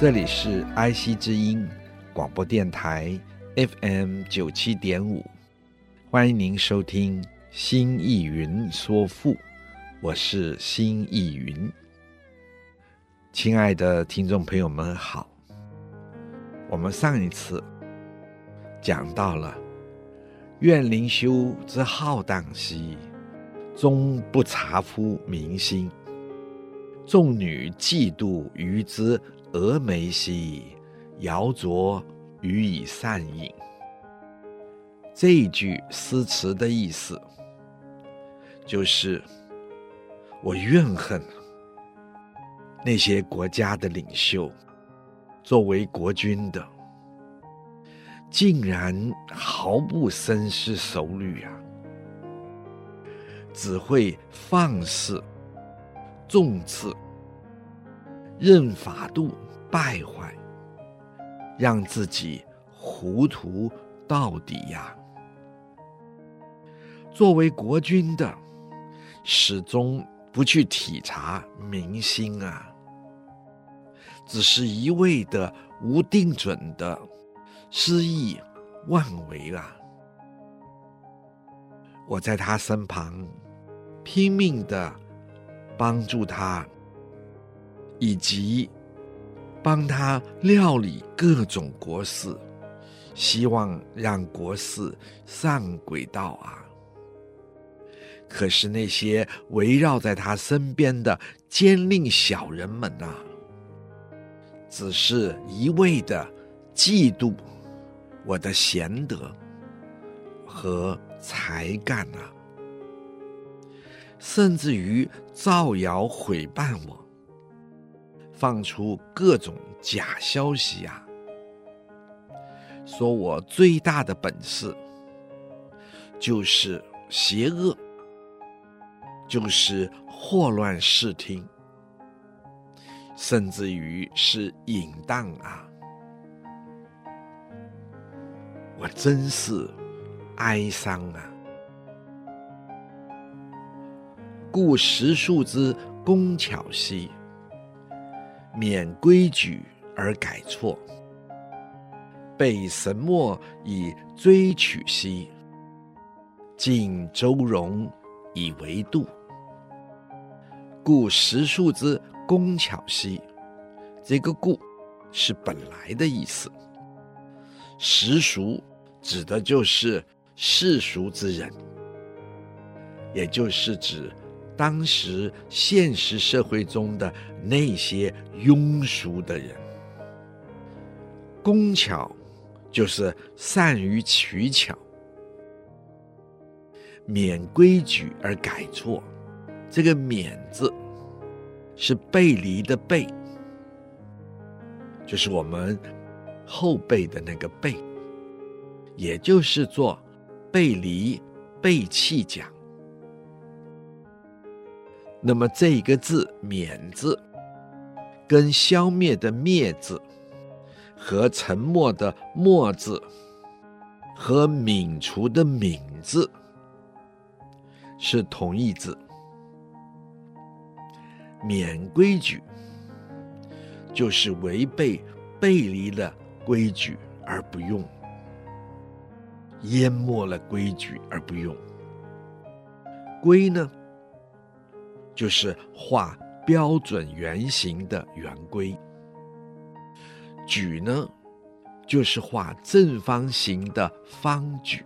这里是 IC 之音广播电台 FM 九七点五，欢迎您收听《新意云说赋》，我是新意云。亲爱的听众朋友们好，我们上一次讲到了“愿灵修之浩荡兮，终不察夫民心；众女嫉妒于之。”峨眉兮，摇啄予以善饮。这一句诗词的意思，就是我怨恨那些国家的领袖，作为国君的，竟然毫不深思熟虑啊，只会放肆纵恣。任法度败坏，让自己糊涂到底呀！作为国君的，始终不去体察民心啊，只是一味的无定准的肆意妄为啊！我在他身旁拼命的帮助他。以及帮他料理各种国事，希望让国事上轨道啊。可是那些围绕在他身边的奸佞小人们呐、啊，只是一味的嫉妒我的贤德和才干啊，甚至于造谣毁谤我。放出各种假消息呀、啊，说我最大的本事就是邪恶，就是祸乱视听，甚至于是淫荡啊！我真是哀伤啊！故时数之工巧兮。免规矩而改错，备神墨以追取兮，尽周容以为度。故时数之工巧兮，这个“故”是本来的意思。时俗指的就是世俗之人，也就是指。当时现实社会中的那些庸俗的人，工巧就是善于取巧，免规矩而改错。这个“免”字是背离的“背”，就是我们后背的那个“背”，也就是做背离、背弃讲。那么这一个字“免”字，跟消灭的“灭”字，和沉默的“默”字，和泯除的“泯”字，是同义字。免规矩，就是违背、背离了规矩而不用，淹没了规矩而不用。规呢？就是画标准圆形的圆规，矩呢，就是画正方形的方矩，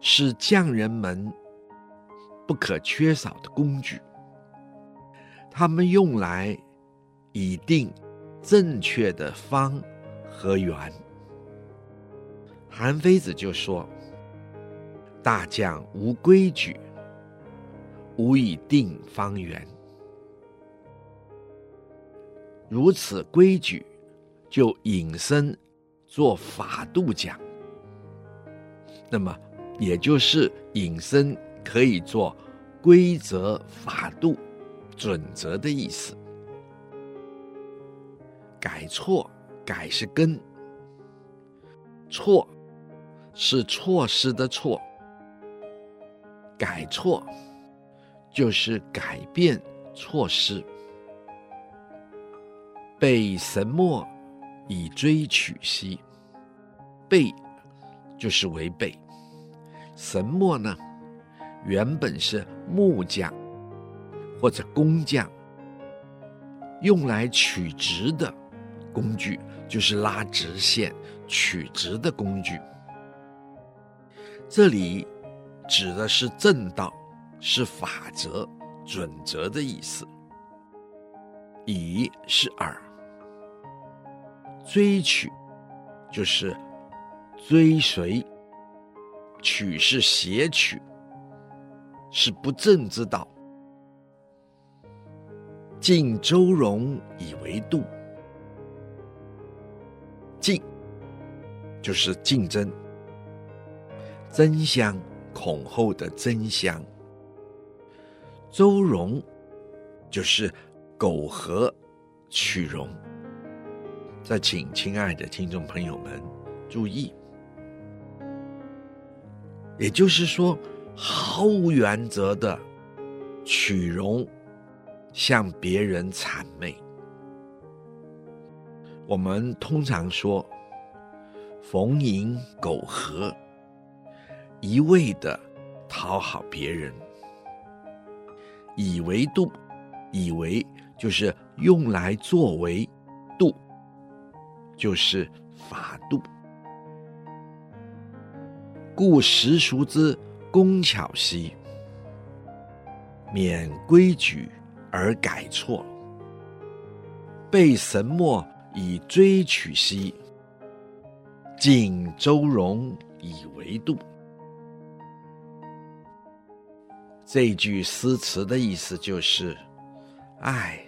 是匠人们不可缺少的工具。他们用来拟定正确的方和圆。韩非子就说：“大将无规矩，无以定方圆。如此规矩，就引申做法度讲。那么，也就是引申可以做规则、法度、准则的意思。改错，改是根，错是错失的错，改错就是改变措施，被神墨以锥取兮，被就是违背。神墨呢，原本是木匠或者工匠用来取直的工具，就是拉直线取直的工具。这里指的是正道，是法则、准则的意思。以是耳。追取就是追随，取是邪取，是不正之道。竞周容以为度，竞就是竞争，争相恐后的争相。邹容就是苟合取容。再请亲爱的听众朋友们注意，也就是说，毫无原则的取容，向别人谄媚。我们通常说逢迎苟合，一味的讨好别人，以为度，以为就是用来作为度。就是法度，故时俗之工巧兮，免规矩而改错；备神墨以锥取兮，竞周容以为度。这句诗词的意思就是：爱。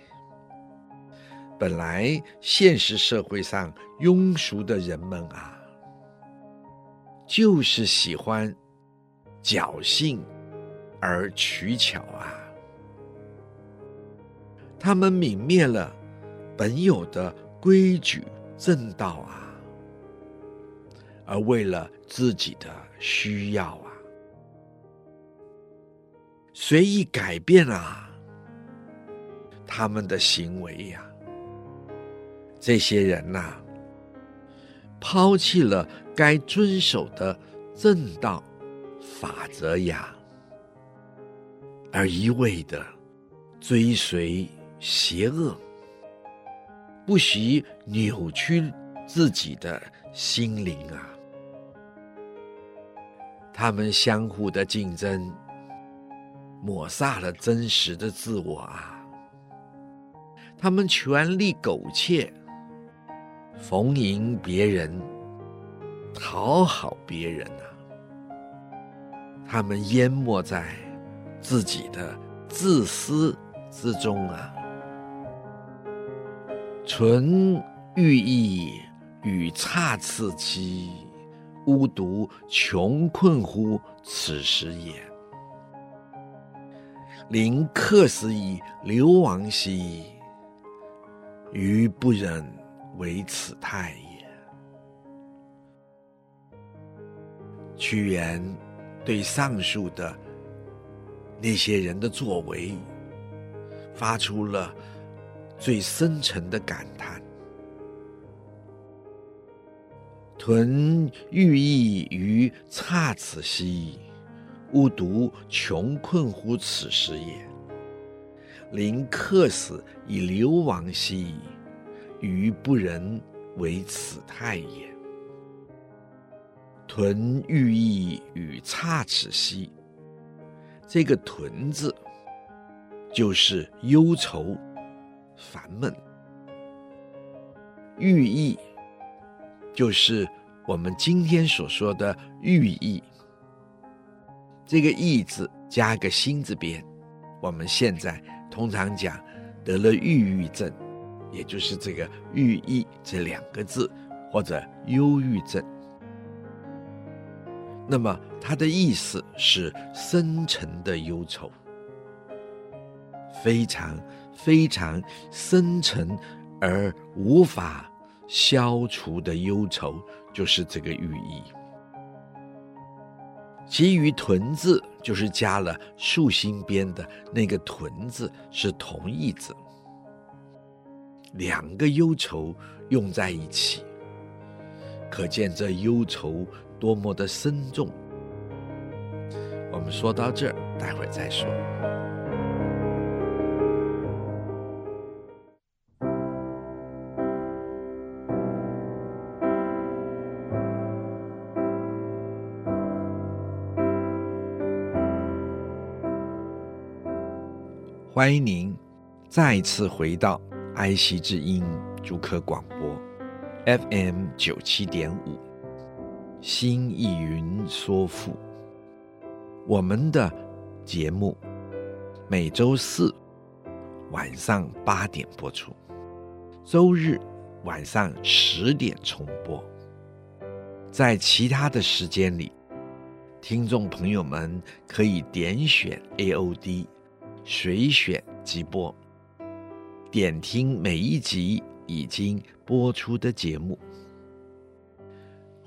本来现实社会上庸俗的人们啊，就是喜欢侥幸而取巧啊。他们泯灭了本有的规矩正道啊，而为了自己的需要啊，随意改变啊他们的行为呀。这些人呐、抛弃了该遵守的正道法则呀，而一味的追随邪恶，不惜扭曲自己的心灵啊！他们相互的竞争，抹杀了真实的自我啊！他们权力苟且。逢迎别人，讨好别人啊，他们淹没在自己的自私之中啊。存欲意与差次兮，吾独穷困乎此时也。临客死以流亡兮，余不忍。为此态也。屈原对上述的那些人的作为，发出了最深沉的感叹：“屯欲意于差次兮，吾独穷困乎此时也。临客死以流亡兮。”余不仁为此态也。屯寓意与差齿兮，这个“屯”字就是忧愁、烦闷；寓意就是我们今天所说的寓意。这个“意”字加个心字边，我们现在通常讲得了抑郁症，也就是这个“郁疫”这两个字，或者忧郁症。那么它的意思是深沉的忧愁，非常非常深沉而无法消除的忧愁，就是这个郁疫。其余“屯”字就是加了竖心边的那个“屯”字，是同义字。两个忧愁用在一起，可见这忧愁。多么的深重！我们说到这儿，待会儿再说。欢迎您再次回到爱惜之音竹科广播 FM 九七点五。心意云说赋，我们的节目每周四晚上八点播出，周日晚上十点重播。在其他的时间里，听众朋友们可以点选 AOD 随选即播，点听每一集已经播出的节目。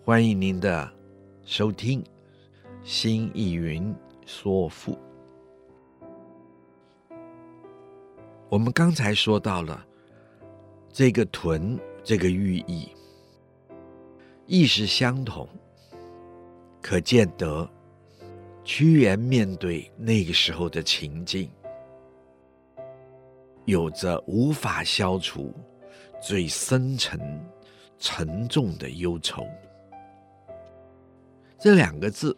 欢迎您的收听，心意云说赋。我们刚才说到了这个“屯”这个寓意，意识相同，可见得屈原面对那个时候的情境，有着无法消除最深沉、沉重的忧愁。这两个字，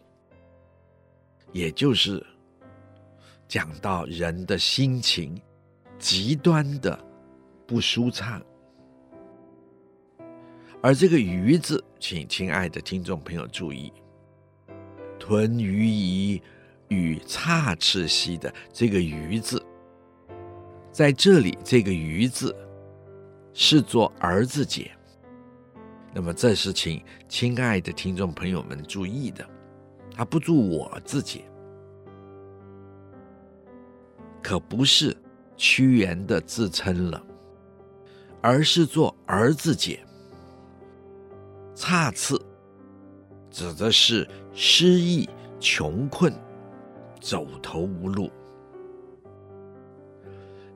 也就是讲到人的心情极端的不舒畅，而这个“余”字，请亲爱的听众朋友注意，“屯鱼以”与差翅兮的这个“余”字，在这里这个“余”字是做儿子节。那么这是请亲爱的听众朋友们注意的，他不注我自己，可不是屈原的自称了，而是做儿子节。插翅指的是失意、穷困、走投无路，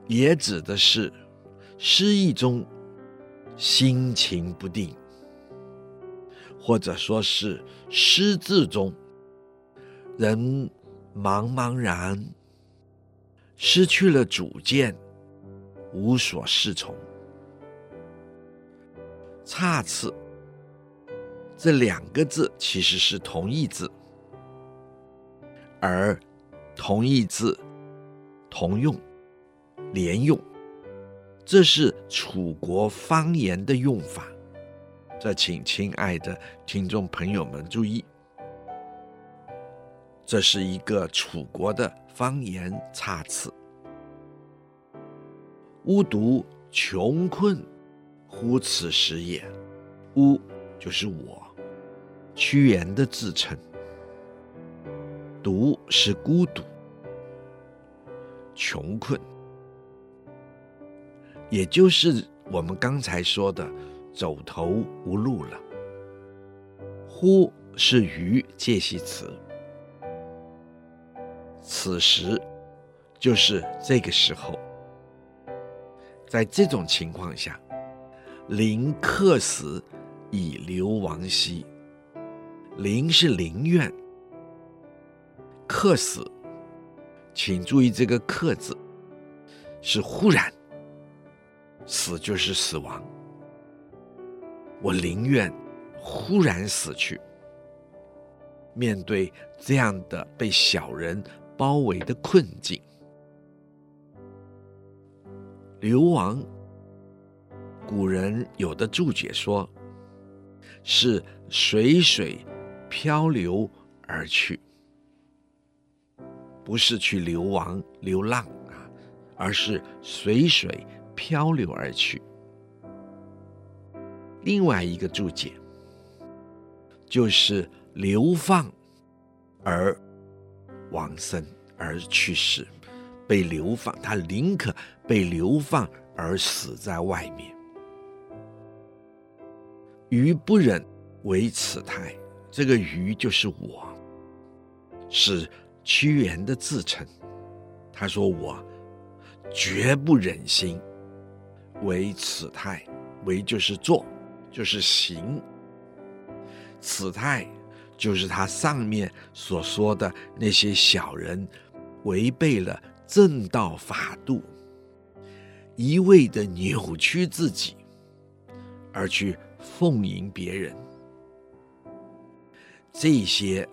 也指的是失意中心情不定。或者说是失志中，人茫茫然，失去了主见，无所适从。差次这两个字其实是同义字，而同义字同用、连用，这是楚国方言的用法。这，请亲爱的听众朋友们注意，这是一个楚国的方言插词。吾独穷困乎此时也。吾就是我，屈原的自称。独是孤独，穷困，也就是我们刚才说的。走投无路了。乎是余介系词，此时就是这个时候。在这种情况下，临客死以流亡兮。临是临院，客死，请注意这个“客”字是忽然，死就是死亡。我宁愿忽然死去，面对这样的被小人包围的困境。流亡，古人有的注解说，是随水漂流而去。不是去流亡流浪啊，而是随水漂流而去。另外一个注解就是流放而亡身而去世，被流放，他宁可被流放而死在外面。余不忍为此态，这个余就是我，是。屈原的自称，他说：“我绝不忍心为此态，为就是做，就是行。此态就是他上面所说的那些小人违背了正道法度，一味的扭曲自己，而去奉迎别人，这些。”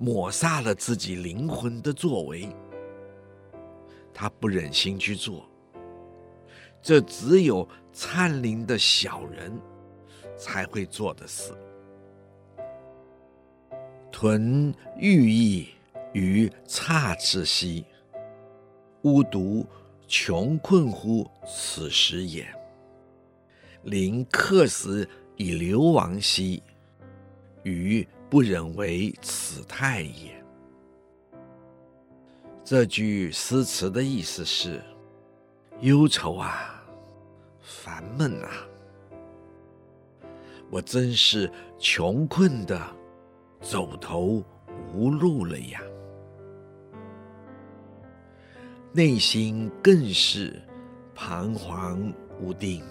抹杀了自己灵魂的作为，他不忍心去做。这只有参灵的小人才会做的事。屯寓意于差之兮，吾独穷困乎此时也。临客死以流亡兮，余。不忍为此态也。这句诗词的意思是：忧愁啊，烦闷啊，我真是穷困的走投无路了呀，内心更是彷徨无定，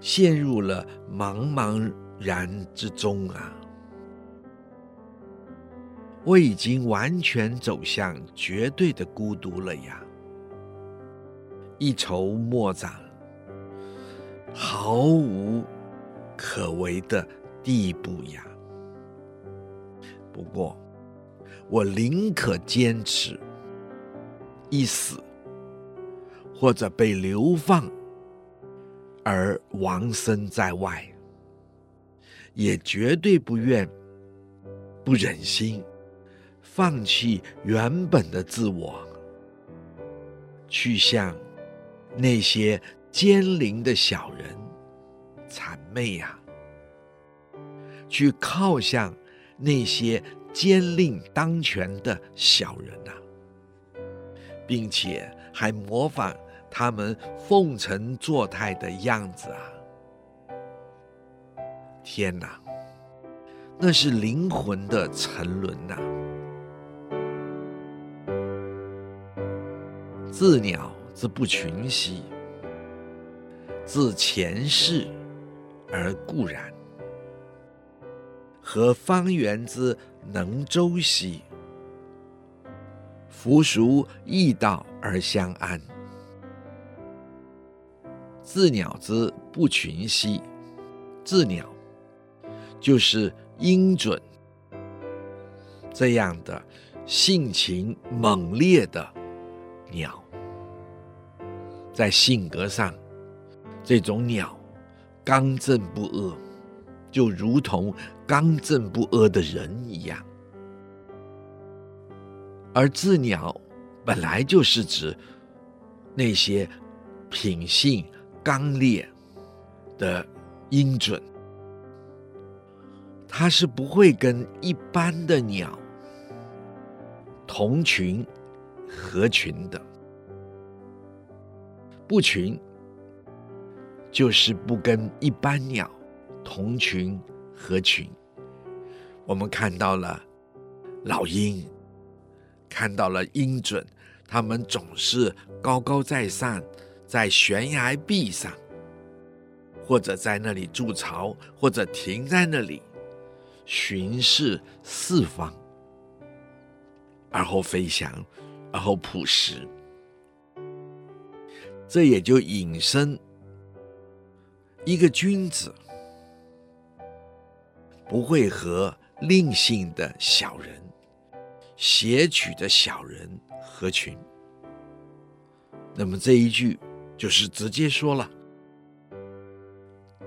陷入了茫茫然之中啊。我已经完全走向绝对的孤独了呀，一筹莫展，毫无可为的地步呀。不过，我宁可坚持一死，或者被流放而亡身在外，也绝对不愿、不忍心。放弃原本的自我，去向那些奸佞的小人谄媚呀，去靠向那些奸佞当权的小人呐，并且还模仿他们奉承作态的样子啊！天哪，那是灵魂的沉沦呐！自鸟之不群兮，自前世而固然。何方圆之能周兮？夫孰异道而相安？自鸟之不群兮，自鸟就是鹰隼这样的性情猛烈的鸟。在性格上，这种鸟刚正不阿，就如同刚正不阿的人一样。而自鸟本来就是指那些品性刚烈的鹰隼，它是不会跟一般的鸟同群合群的。不群，就是不跟一般鸟同群合群。我们看到了老鹰，看到了鹰隼，它们总是高高在上，在悬崖壁上，或者在那里筑巢，或者停在那里巡视四方，而后飞翔，而后捕食。这也就引申，一个君子不会和吝性的小人、邪曲的小人合群。那么这一句就是直接说了，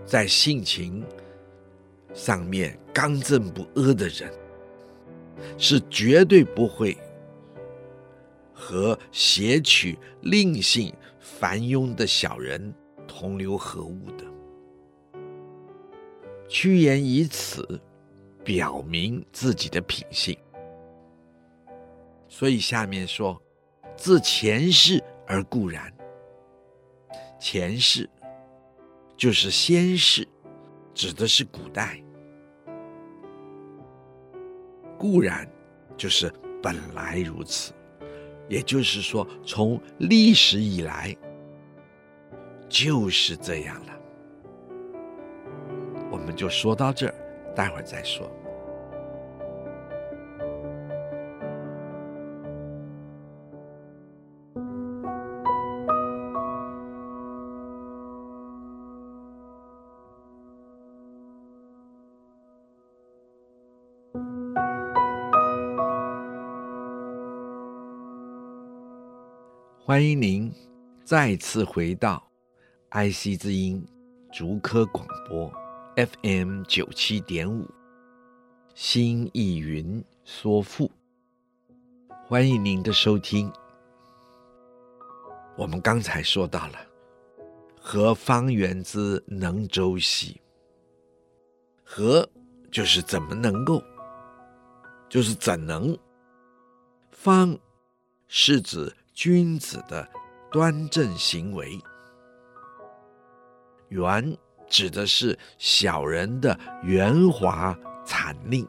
在性情上面刚正不阿的人，是绝对不会和谐取令性繁庸的小人同流合污的。屈原以此表明自己的品性，所以下面说：“自前世而固然。”前世就是先世，指的是古代；固然就是本来如此，也就是说，从历史以来就是这样了。我们就说到这儿，待会儿再说。欢迎您再次回到 IC 之音竹科广播。FM 九七点五，心意云说赋，欢迎您的收听。我们刚才说到了，何方圆之能周兮？何就是怎么能够，就是怎能。方是指君子的端正行为。圆。指的是小人的圆滑惨令。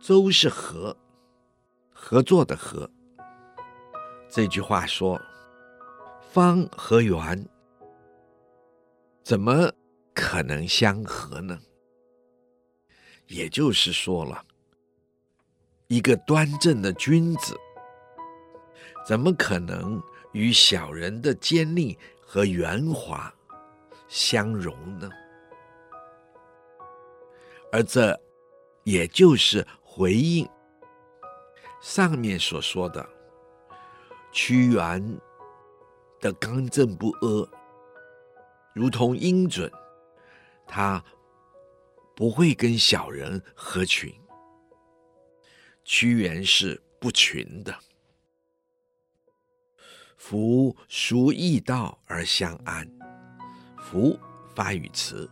周是合，合作的合。这句话说，方和圆怎么可能相合呢？也就是说了，一个端正的君子，怎么可能与小人的尖利和圆滑相容呢？而这也就是回应上面所说的屈原的刚正不阿，如同鹰隼，他不会跟小人合群。屈原是不群的。夫孰异道而相安？夫发语词，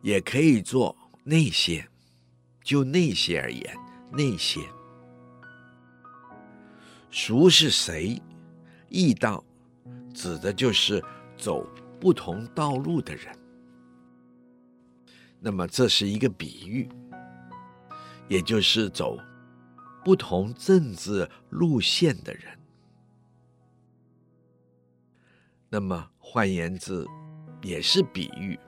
也可以做那些，就那些而言，那些。孰是谁？异道，指的就是走不同道路的人。那么这是一个比喻，也就是走不同政治路线的人。那么。换言之，也是比喻，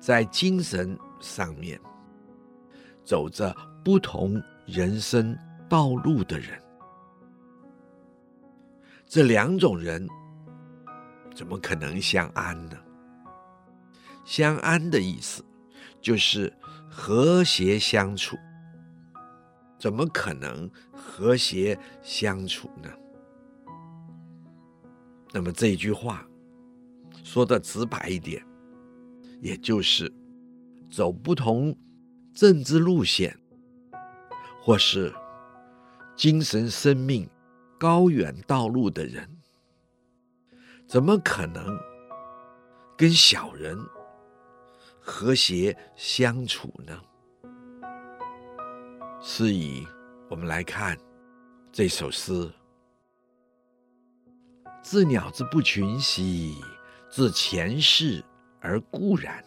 在精神上面走着不同人生道路的人，这两种人怎么可能相安呢？相安的意思就是和谐相处，怎么可能和谐相处呢？那么这句话说的直白一点，也就是走不同政治路线，或是精神生命高远道路的人，怎么可能跟小人和谐相处呢？是以，我们来看这首诗。自鸟之不群兮，自前世而固然。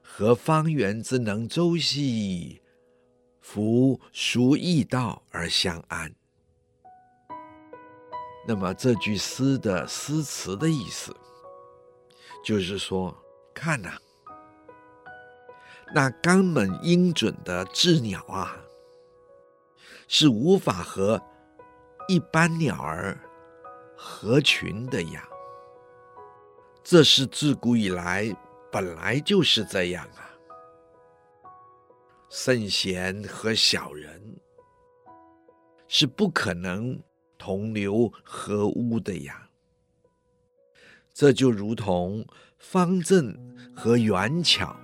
何方圆之能周兮？夫孰异道而相安？那么这句诗的诗词的意思，就是说，看呐、那刚猛鹰隼的雉鸟啊，是无法和一般鸟儿。合群的呀，这是自古以来本来就是这样啊。圣贤和小人是不可能同流合污的呀。这就如同方正和圆巧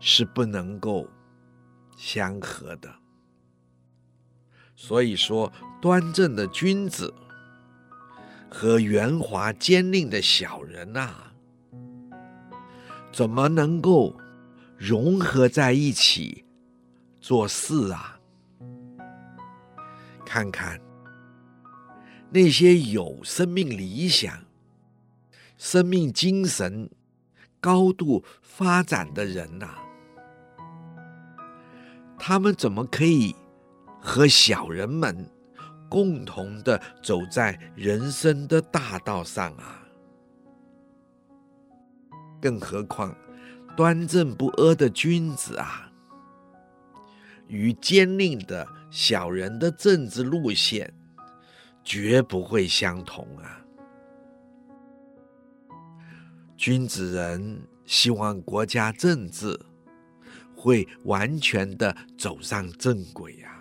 是不能够相合的。所以说，端正的君子和圆滑坚定的小人啊，怎么能够融合在一起做事啊？看看那些有生命理想、生命精神高度发展的人呐、啊，他们怎么可以和小人们共同的走在人生的大道上啊？更何况端正不阿的君子啊，与奸佞的小人的政治路线绝不会相同啊！君子人希望国家政治会完全的走上正轨啊。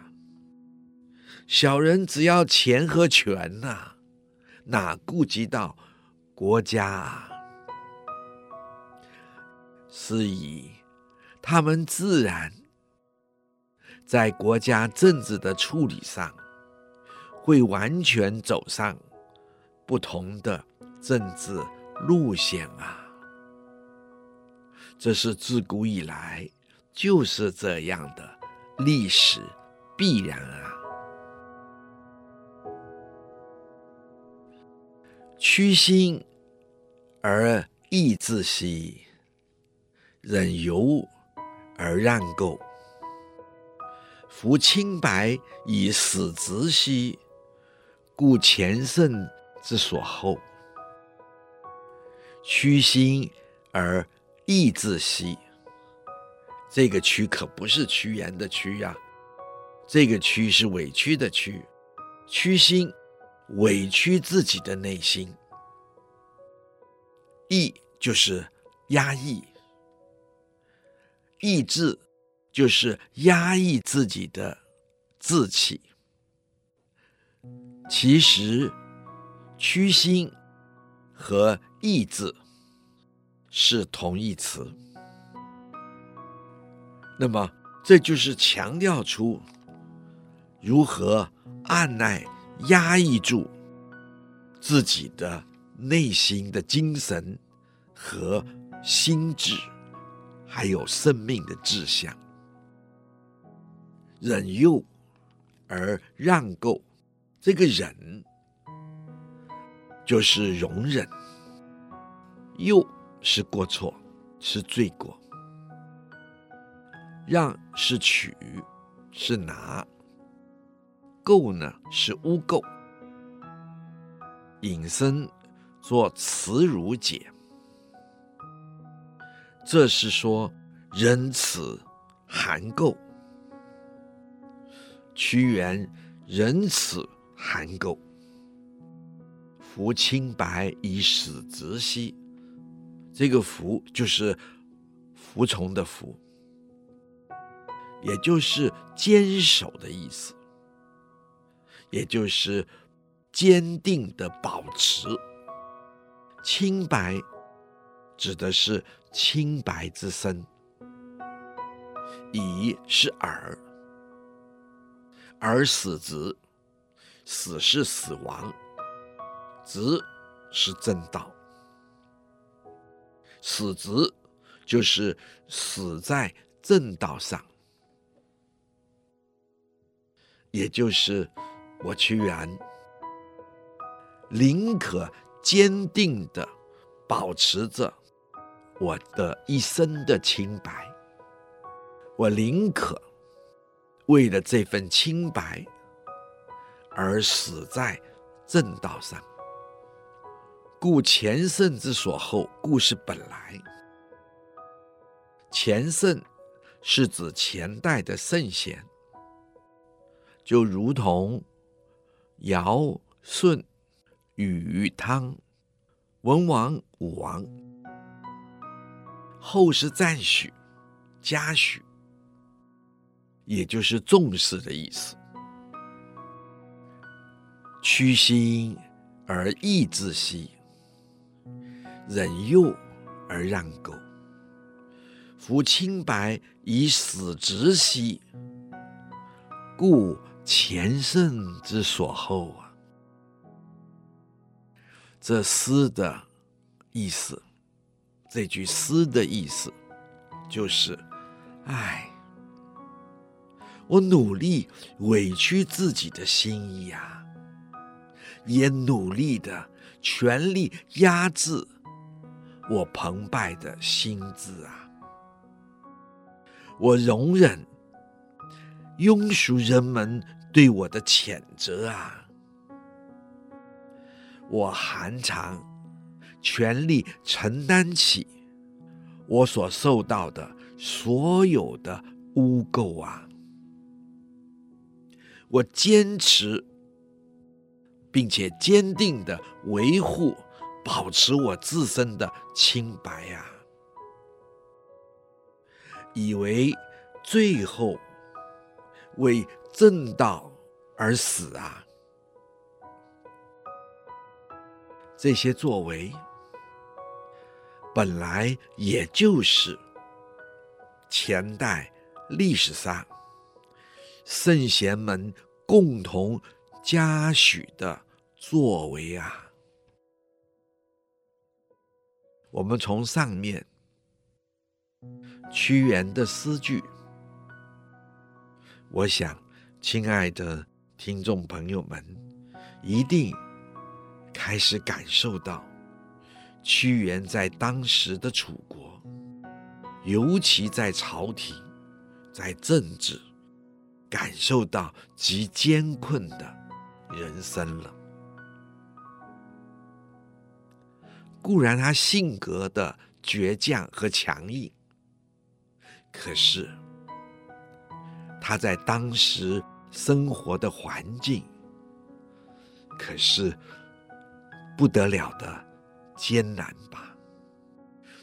小人只要钱和权呐、哪顾及到国家啊？是以他们自然在国家政治的处理上，会完全走上不同的政治路线啊。这是自古以来就是这样的历史必然啊。屈心而义自息，忍尤而让垢。夫清白以死直兮，故前圣之所厚。屈心而义自息，这个屈可不是屈原的屈呀，这个屈是委屈的屈，屈心。委屈自己的内心，抑就是压抑，抑制就是压抑自己的志气。其实，屈心和抑制是同义词。那么，这就是强调出如何按捺。压抑住自己的内心的精神和心智，还有生命的志向，忍忧而让够。这个忍就是容忍，忧是过错，是罪过，让是取，是拿。垢呢是污垢，引申做慈如解，这是说仁慈含垢。屈原仁慈含垢，夫清白以死直兮，这个服就是服从的服，也就是坚守的意思。也就是坚定的保持清白，指的是清白之身。以是尔，尔死直，死是死亡，直是正道。死直就是死在正道上，也就是。我屈原宁可坚定地保持着我的一生的清白，我宁可为了这份清白而死在正道上。故前圣之所厚，故事本来。前圣是指前代的圣贤，就如同。尧、舜、禹、汤、文王、武王，后是赞许、嘉许，也就是重视的意思。屈心而义自息，忍忧而让购。夫清白以死直兮，故前圣之所厚啊。这诗的意思，这句诗的意思，就是，哎，我努力委屈自己的心意啊，也努力的全力压制我澎湃的心智啊，我容忍庸俗人们对我的谴责啊。我含常全力承担起我所受到的所有的污垢啊！我坚持并且坚定的维护、保持我自身的清白啊！以为最后为正道而死啊！这些作为，本来也就是前代历史上圣贤们共同嘉许的作为啊。我们从上面屈原的诗句，我想，亲爱的听众朋友们，一定。开始感受到屈原在当时的楚国，尤其在朝廷、在政治，感受到极艰困的人生了。固然他性格的倔强和强硬，可是他在当时生活的环境，可是。不得了的艰难吧，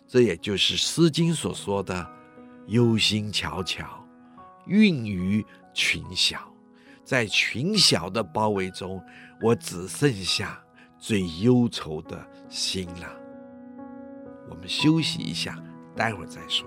这也就是《诗经》所说的“忧心悄悄，孕于群小”。在群小的包围中，我只剩下最忧愁的心了。我们休息一下，待会儿再说。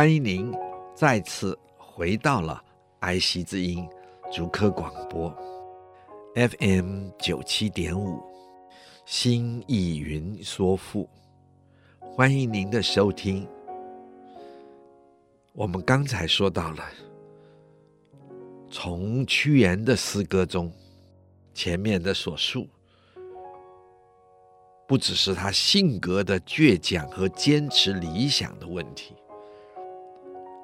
欢迎您再次回到了爱惜之音竹科广播 FM 九七点五，心意云说赋，欢迎您的收听。我们刚才说到了，从屈原的诗歌中，前面的所述，不只是他性格的倔强和坚持理想的问题。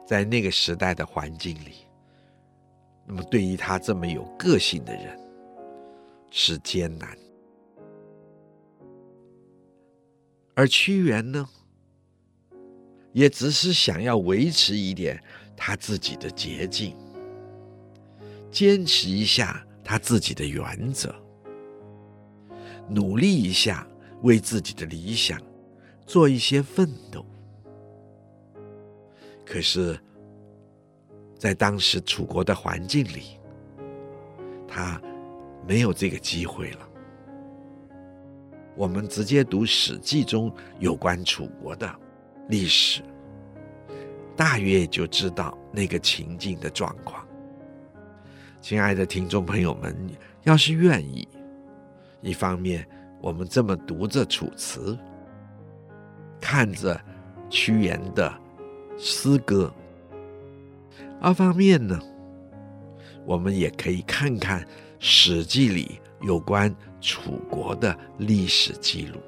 在那个时代的环境里，那么对于他这么有个性的人，是艰难。而屈原呢，也只是想要维持一点他自己的洁净，坚持一下他自己的原则，努力一下为自己的理想做一些奋斗。可是，在当时楚国的环境里，他没有这个机会了。我们直接读《史记》中有关楚国的历史，大约就知道那个情境的状况。亲爱的听众朋友们，要是愿意，一方面我们这么读着《楚辞》，看着屈原的。诗歌。二方面呢，我们也可以看看《史记》里有关楚国的历史记录。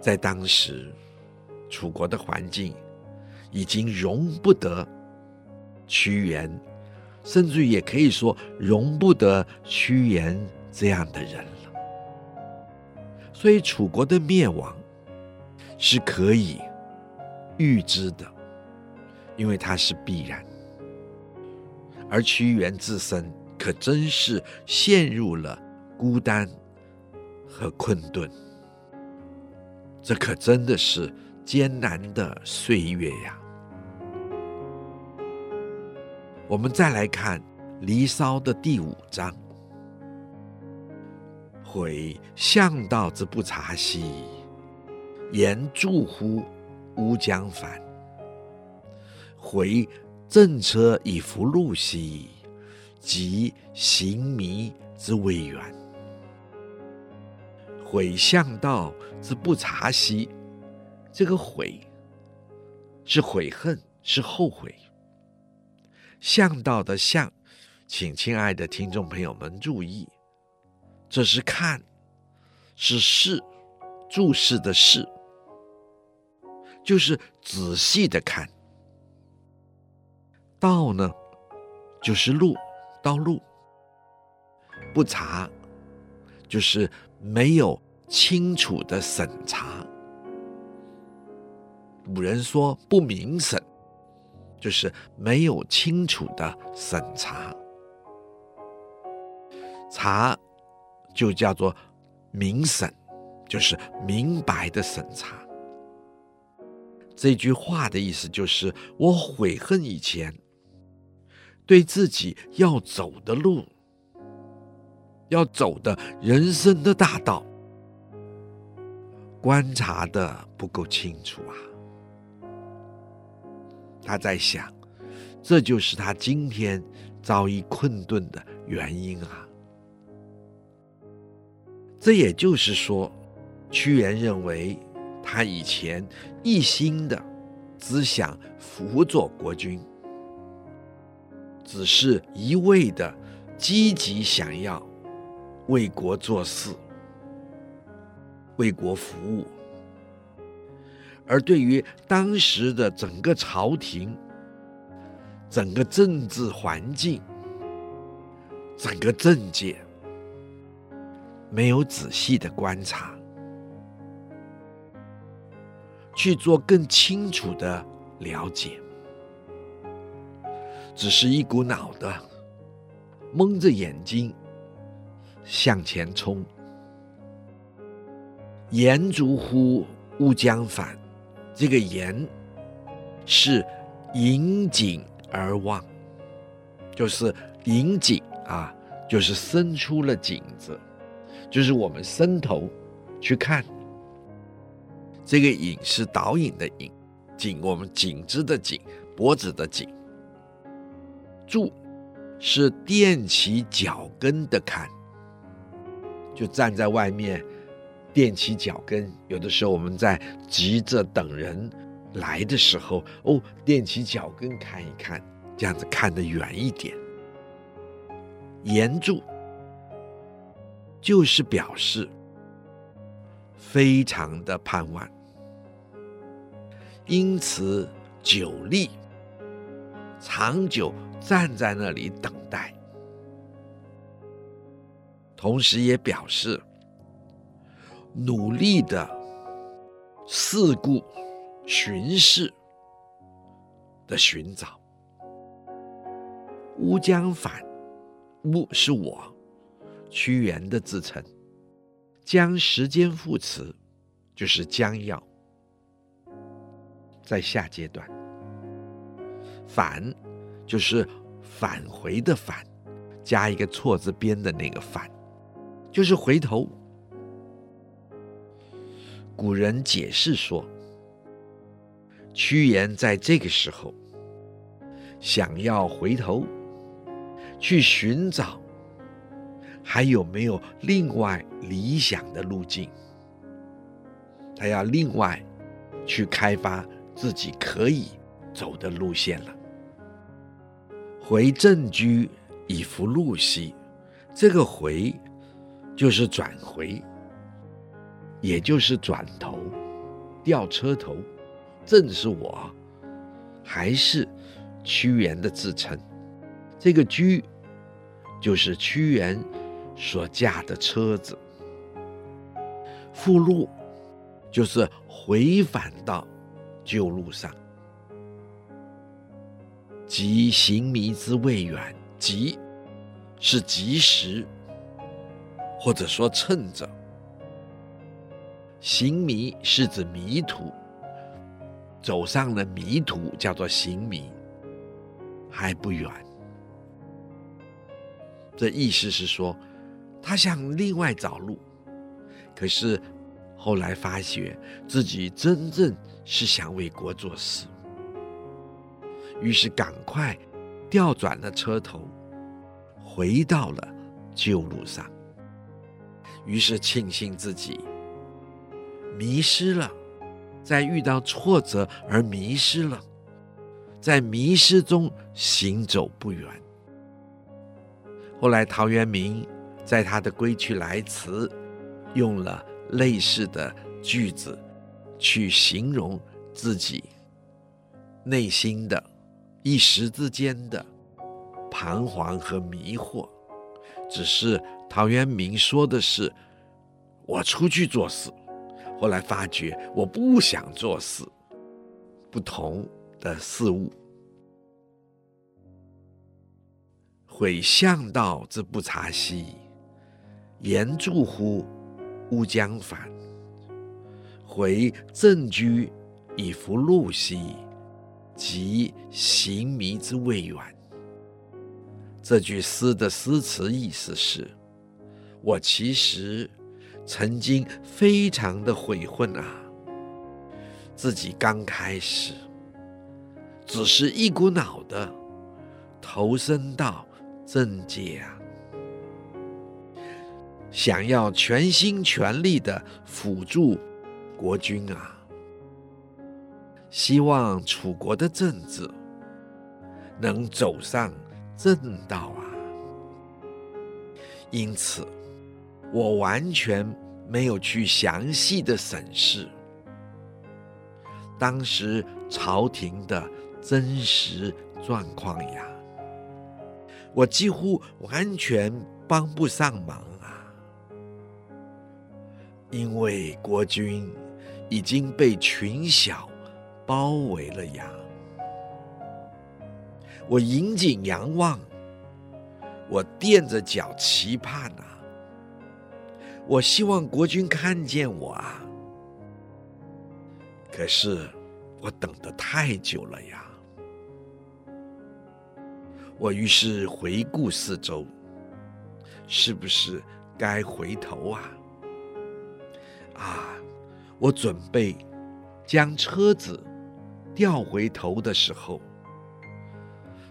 在当时，楚国的环境已经容不得屈原，甚至也可以说容不得屈原这样的人了。所以，楚国的灭亡是可以。预知的，因为它是必然。而屈原自身可真是陷入了孤单和困顿，这可真的是艰难的岁月呀。我们再来看《离骚》的第五章：“悔向道之不察兮，言助乎乌江反。悔正车以弗路兮，及行迷之未远。悔向道之不察兮，这个悔是悔恨，是后悔。”向道的向，请亲爱的听众朋友们注意，这是看，是视，注视的视，就是仔细的看。道呢，就是路，道路。不查，就是没有清楚的审查。古人说不明审。就是没有清楚的审查，查就叫做明审，就是明白的审查。这句话的意思就是，我悔恨以前对自己要走的路，要走的人生的大道，观察的不够清楚啊。他在想，这就是他今天遭遇困顿的原因啊。这也就是说，屈原认为他以前一心的只想辅佐国君，只是一味的积极想要为国做事、为国服务。而对于当时的整个朝廷、整个政治环境、整个政界，没有仔细的观察，去做更清楚的了解，只是一股脑的蒙着眼睛向前冲，言足乎勿将反。这个言是引颈而望，就是引颈啊，就是伸出了颈子，就是我们伸头去看。这个引是导引的引，颈我们颈子的颈，脖子的颈。柱是垫起脚跟的看，就站在外面。垫起脚跟，有的时候我们在急着等人来的时候，哦，垫起脚跟看一看，这样子看得远一点。言助就是表示非常的盼望，因此久立，长久站在那里等待，同时也表示。努力的四顾巡视的寻找，乌江反，乌是我屈原的自称，将时间副词就是将要，在下阶段，反就是返回的返，加一个错字边的那个返，就是回头。古人解释说，屈原在这个时候想要回头去寻找，还有没有另外理想的路径？他要另外去开发自己可以走的路线了。回正居以弗路兮，这个回就是转回。也就是转头，掉车头，正是我，还是屈原的自称。这个居就是屈原所驾的车子。复路就是回返到旧路上。即行迷之未远，及是及时，或者说趁着。行迷是指迷途，走上了迷途，叫做行迷，还不远。这意思是说，他想另外找路，可是后来发觉自己真正是想为国做事，于是赶快调转了车头，回到了旧路上。于是庆幸自己迷失了。在遇到挫折而迷失了，在迷失中行走不远。后来陶渊明在他的《归去来辞》用了类似的句子去形容自己内心的一时之间的彷徨和迷惑。只是陶渊明说的是：“我出去做事。”后来发觉我不想做事，不同的事物。悔向道之不察兮，言助乎乌江反。回正居以复路兮，即行迷之未远。这句诗的诗词意思是：我其实。曾经非常的悔恨啊，自己刚开始只是一股脑的投身到政界啊，想要全心全力的辅助国君啊，希望楚国的政治能走上正道啊，因此。我完全没有去详细的审视当时朝廷的真实状况呀，我几乎完全帮不上忙啊，因为国君已经被群小包围了呀。我引颈仰望，我垫着脚期盼啊。我希望国君看见我啊，可是我等得太久了呀。我于是回顾四周，是不是该回头啊？啊，我准备将车子调回头的时候，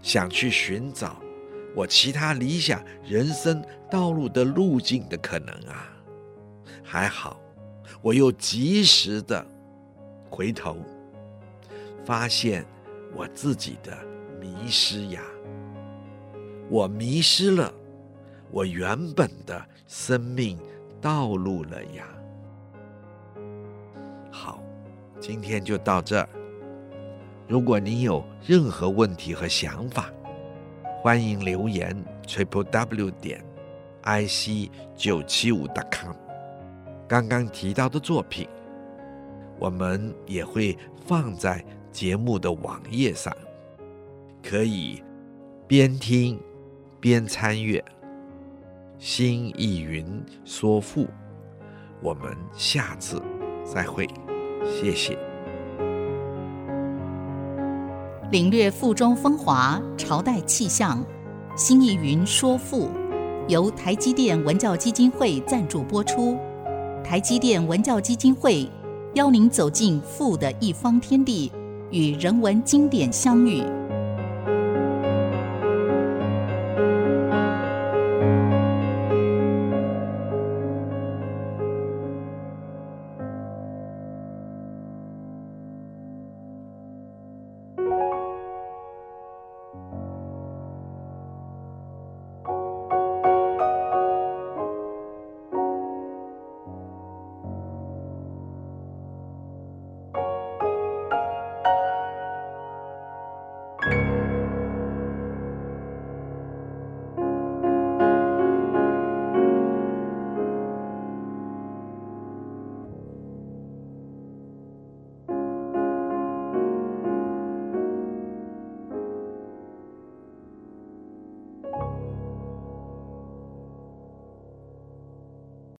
想去寻找我其他理想人生道路的路径的可能啊。还好，我又及时的回头，发现我自己的迷失呀！我迷失了我原本的生命道路了呀！今天就到这儿。如果你有任何问题和想法，欢迎留言 triple w 点 i c 九七五 dot com。刚刚提到的作品，我们也会放在节目的网页上，可以边听边参阅。新意云说赋，我们下次再会，谢谢。领略赋中风华，朝代气象。新意云说赋，由台积电文教基金会赞助播出。台积电文教基金会邀您走进赋的一方天地，与人文经典相遇。